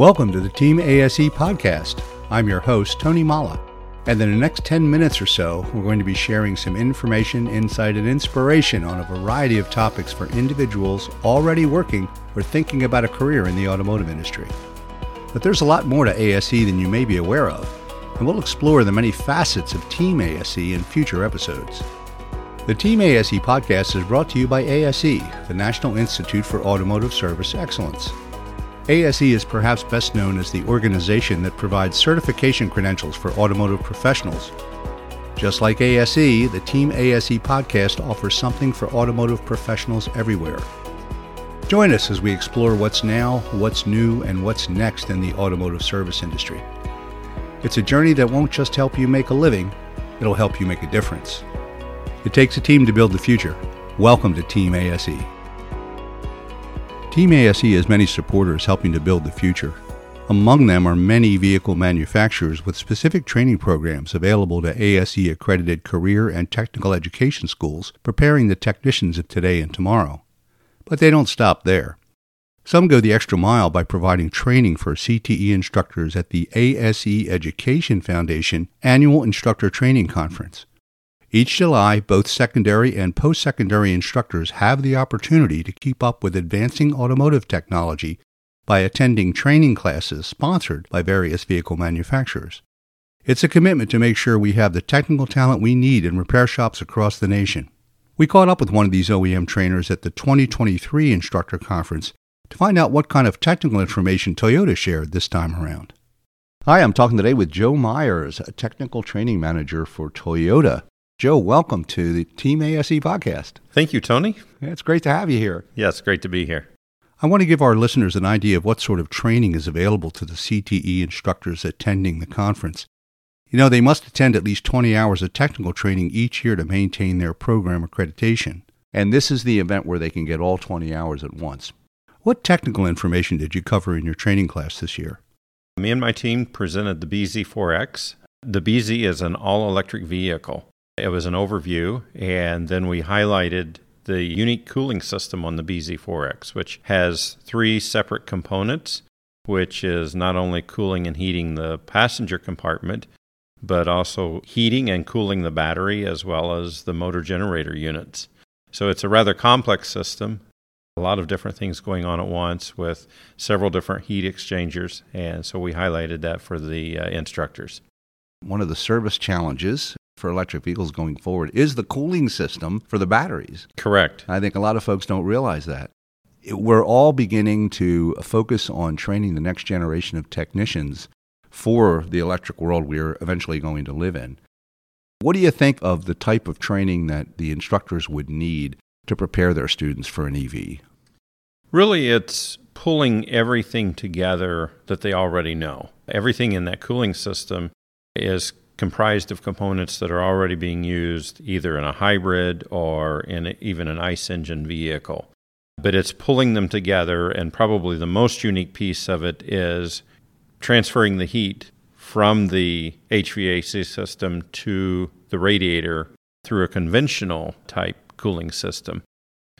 Welcome to the Team ASE podcast. I'm your host, Tony Molla. And in the next 10 minutes or so, we're going to be sharing some information, insight, and inspiration on a variety of topics for individuals already working or thinking about a career in the automotive industry. But there's a lot more to ASE than you may be aware of, and we'll explore the many facets of Team ASE in future episodes. The Team ASE podcast is brought to you by ASE, the National Institute for Automotive Service Excellence. ASE is perhaps best known as the organization that provides certification credentials for automotive professionals. Just like ASE, the Team ASE podcast offers something for automotive professionals everywhere. Join us as we explore what's now, what's new, and what's next in the automotive service industry. It's a journey that won't just help you make a living, it'll help you make a difference. It takes a team to build the future. Welcome to Team ASE. Team ASE has many supporters helping to build the future. Among them are many vehicle manufacturers with specific training programs available to ASE accredited career and technical education schools preparing the technicians of today and tomorrow. But they don't stop there. Some go the extra mile by providing training for CTE instructors at the ASE Education Foundation Annual Instructor Training Conference. Each July, both secondary and post secondary instructors have the opportunity to keep up with advancing automotive technology by attending training classes sponsored by various vehicle manufacturers. It's a commitment to make sure we have the technical talent we need in repair shops across the nation. We caught up with one of these OEM trainers at the 2023 Instructor Conference to find out what kind of technical information Toyota shared this time around. Hi, I'm talking today with Joe Myers, a technical training manager for Toyota. Joe, welcome to the Team ASE podcast. Thank you, Tony. It's great to have you here. Yes, great to be here. I want to give our listeners an idea of what sort of training is available to the CTE instructors attending the conference. You know, they must attend at least 20 hours of technical training each year to maintain their program accreditation. And this is the event where they can get all 20 hours at once. What technical information did you cover in your training class this year? Me and my team presented the BZ4X. The BZ is an all electric vehicle. It was an overview, and then we highlighted the unique cooling system on the BZ4X, which has three separate components, which is not only cooling and heating the passenger compartment, but also heating and cooling the battery as well as the motor generator units. So it's a rather complex system, a lot of different things going on at once with several different heat exchangers, and so we highlighted that for the uh, instructors. One of the service challenges for electric vehicles going forward is the cooling system for the batteries. Correct. I think a lot of folks don't realize that. We're all beginning to focus on training the next generation of technicians for the electric world we're eventually going to live in. What do you think of the type of training that the instructors would need to prepare their students for an EV? Really, it's pulling everything together that they already know. Everything in that cooling system is comprised of components that are already being used either in a hybrid or in a, even an ICE engine vehicle. But it's pulling them together, and probably the most unique piece of it is transferring the heat from the HVAC system to the radiator through a conventional type cooling system.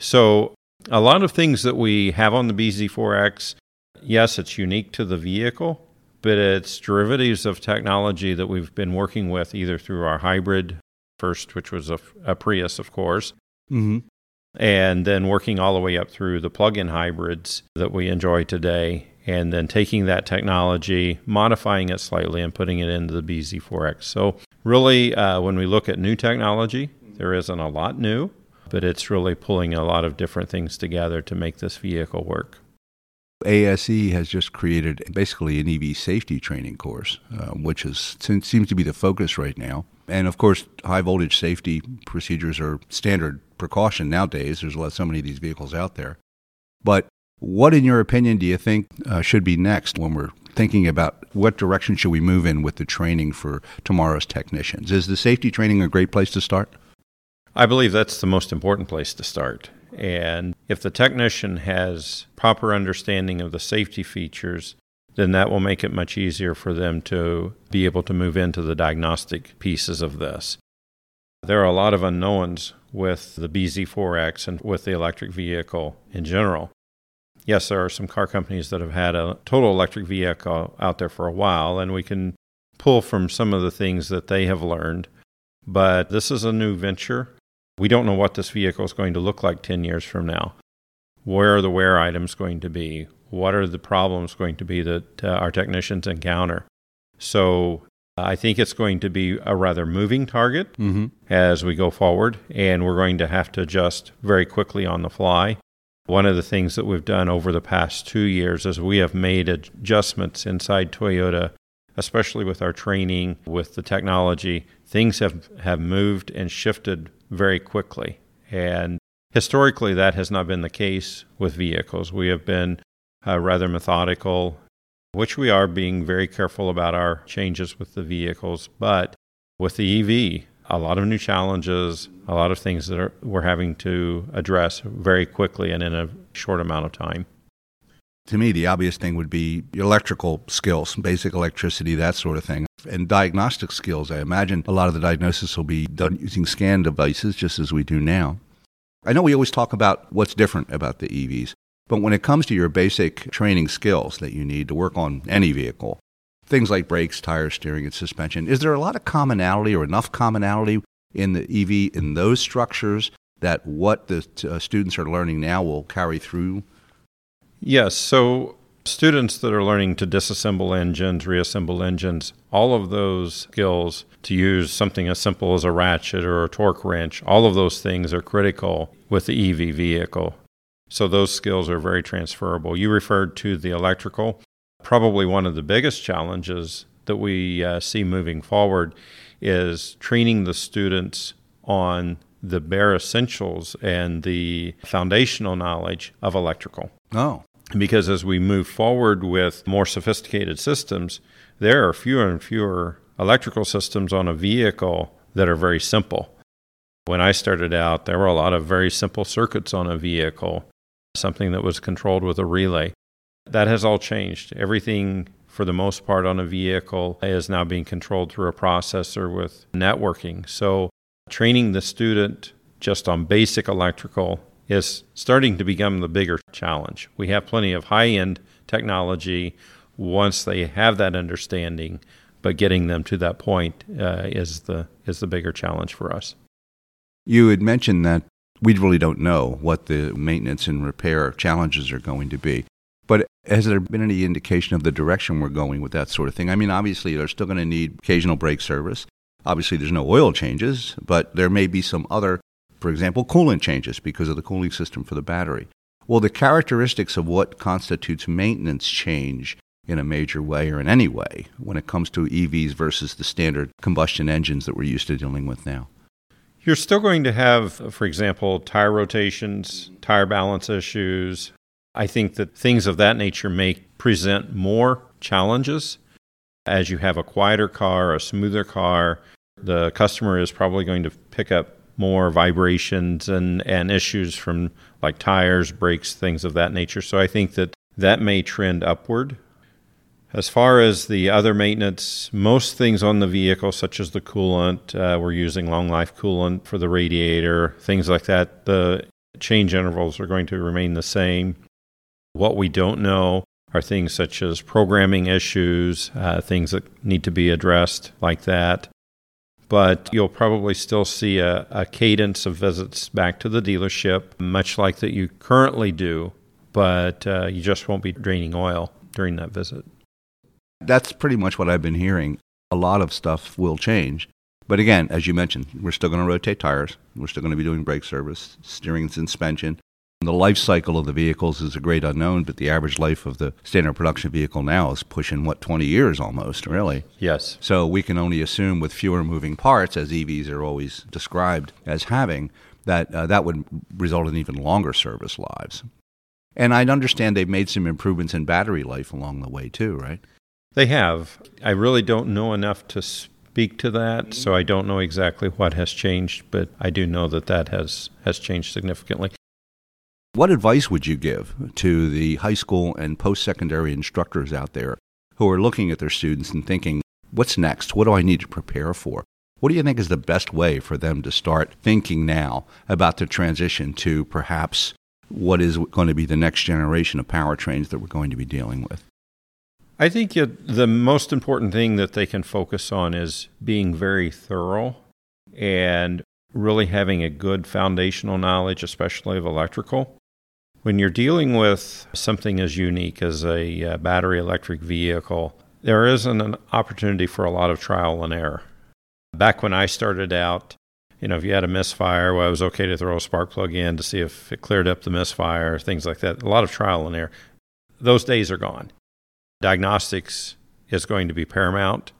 So, a lot of things that we have on the BZ4X, yes, it's unique to the vehicle, but it's derivatives of technology that we've been working with either through our hybrid first, which was a, a Prius, of course, mm-hmm. and then working all the way up through the plug in hybrids that we enjoy today, and then taking that technology, modifying it slightly, and putting it into the BZ4X. So, really, uh, when we look at new technology, there isn't a lot new, but it's really pulling a lot of different things together to make this vehicle work. ASE has just created basically an EV safety training course, uh, which is, seems to be the focus right now. And of course, high voltage safety procedures are standard precaution nowadays. There's so many of these vehicles out there. But what, in your opinion, do you think uh, should be next when we're thinking about what direction should we move in with the training for tomorrow's technicians? Is the safety training a great place to start? I believe that's the most important place to start. And if the technician has proper understanding of the safety features, then that will make it much easier for them to be able to move into the diagnostic pieces of this. There are a lot of unknowns with the BZ4X and with the electric vehicle in general. yes, there are some car companies that have had a total electric vehicle out there for a while, and we can pull from some of the things that they have learned. But this is a new venture. We don't know what this vehicle is going to look like 10 years from now. Where are the wear items going to be? What are the problems going to be that uh, our technicians encounter? So I think it's going to be a rather moving target mm-hmm. as we go forward, and we're going to have to adjust very quickly on the fly. One of the things that we've done over the past two years is we have made adjustments inside Toyota, especially with our training, with the technology. Things have, have moved and shifted very quickly. And historically, that has not been the case with vehicles. We have been uh, rather methodical which we are being very careful about our changes with the vehicles. But with the EV, a lot of new challenges, a lot of things that are, we're having to address very quickly and in a short amount of time. To me, the obvious thing would be electrical skills, basic electricity, that sort of thing. And diagnostic skills. I imagine a lot of the diagnosis will be done using scan devices, just as we do now. I know we always talk about what's different about the EVs, but when it comes to your basic training skills that you need to work on any vehicle, things like brakes, tires, steering, and suspension, is there a lot of commonality or enough commonality in the EV in those structures that what the uh, students are learning now will carry through? Yes. So students that are learning to disassemble engines, reassemble engines, all of those skills to use something as simple as a ratchet or a torque wrench, all of those things are critical with the EV vehicle. So those skills are very transferable. You referred to the electrical. Probably one of the biggest challenges that we uh, see moving forward is training the students on the bare essentials and the foundational knowledge of electrical. Oh. Because as we move forward with more sophisticated systems, there are fewer and fewer electrical systems on a vehicle that are very simple. When I started out, there were a lot of very simple circuits on a vehicle something that was controlled with a relay. That has all changed. Everything, for the most part, on a vehicle is now being controlled through a processor with networking. So, training the student just on basic electrical is starting to become the bigger challenge. We have plenty of high end technology once they have that understanding, but getting them to that point uh, is, the, is the bigger challenge for us. You had mentioned that we really don't know what the maintenance and repair challenges are going to be. But has there been any indication of the direction we're going with that sort of thing? I mean, obviously, they're still going to need occasional brake service. Obviously, there's no oil changes, but there may be some other, for example, coolant changes because of the cooling system for the battery. Well, the characteristics of what constitutes maintenance change in a major way or in any way when it comes to EVs versus the standard combustion engines that we're used to dealing with now? You're still going to have, for example, tire rotations, tire balance issues. I think that things of that nature may present more challenges as you have a quieter car, a smoother car. The customer is probably going to pick up more vibrations and, and issues from like tires, brakes, things of that nature. So I think that that may trend upward as far as the other maintenance, most things on the vehicle, such as the coolant, uh, we're using long life coolant for the radiator, things like that. The change intervals are going to remain the same. What we don't know are things such as programming issues, uh, things that need to be addressed like that. But you'll probably still see a, a cadence of visits back to the dealership, much like that you currently do, but uh, you just won't be draining oil during that visit. That's pretty much what I've been hearing. A lot of stuff will change. But again, as you mentioned, we're still going to rotate tires. We're still going to be doing brake service, steering and suspension. The life cycle of the vehicles is a great unknown, but the average life of the standard production vehicle now is pushing, what, 20 years almost, really? Yes. So we can only assume with fewer moving parts, as EVs are always described as having, that uh, that would result in even longer service lives. And I understand they've made some improvements in battery life along the way, too, right? They have. I really don't know enough to speak to that, so I don't know exactly what has changed, but I do know that that has, has changed significantly. What advice would you give to the high school and post secondary instructors out there who are looking at their students and thinking, what's next? What do I need to prepare for? What do you think is the best way for them to start thinking now about the transition to perhaps what is going to be the next generation of powertrains that we're going to be dealing with? I think the most important thing that they can focus on is being very thorough and really having a good foundational knowledge, especially of electrical. When you're dealing with something as unique as a uh, battery electric vehicle, there isn't an opportunity for a lot of trial and error. Back when I started out, you know, if you had a misfire, well, it was okay to throw a spark plug in to see if it cleared up the misfire, things like that. A lot of trial and error. Those days are gone. Diagnostics is going to be paramount.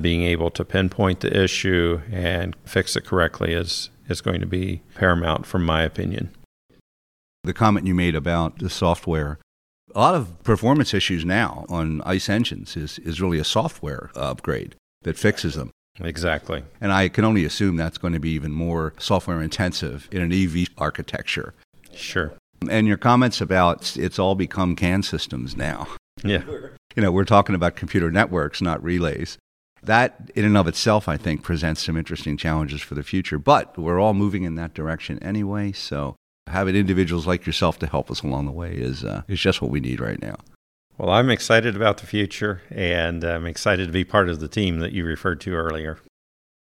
Being able to pinpoint the issue and fix it correctly is, is going to be paramount, from my opinion. The comment you made about the software a lot of performance issues now on ICE engines is, is really a software upgrade that fixes them. Exactly. And I can only assume that's going to be even more software intensive in an EV architecture. Sure. And your comments about it's all become CAN systems now. Yeah. You know, we're talking about computer networks, not relays. That, in and of itself, I think, presents some interesting challenges for the future. But we're all moving in that direction anyway. So having individuals like yourself to help us along the way is, uh, is just what we need right now. Well, I'm excited about the future, and I'm excited to be part of the team that you referred to earlier.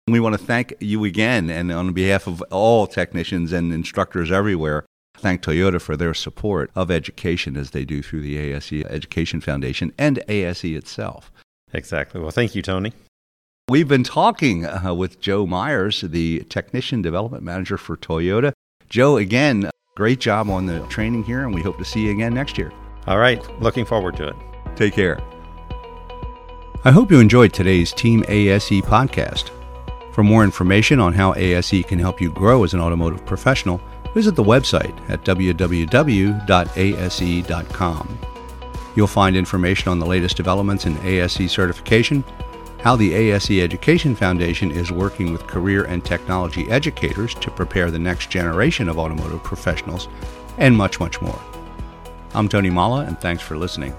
We want to thank you again, and on behalf of all technicians and instructors everywhere, thank Toyota for their support of education as they do through the ASE Education Foundation and ASE itself. Exactly. Well, thank you, Tony. We've been talking uh, with Joe Myers, the Technician Development Manager for Toyota. Joe, again, great job on the training here, and we hope to see you again next year. All right. Looking forward to it. Take care. I hope you enjoyed today's Team ASE podcast. For more information on how ASE can help you grow as an automotive professional, visit the website at www.ase.com. You'll find information on the latest developments in ASE certification, how the ASE Education Foundation is working with career and technology educators to prepare the next generation of automotive professionals, and much, much more. I'm Tony Molla, and thanks for listening.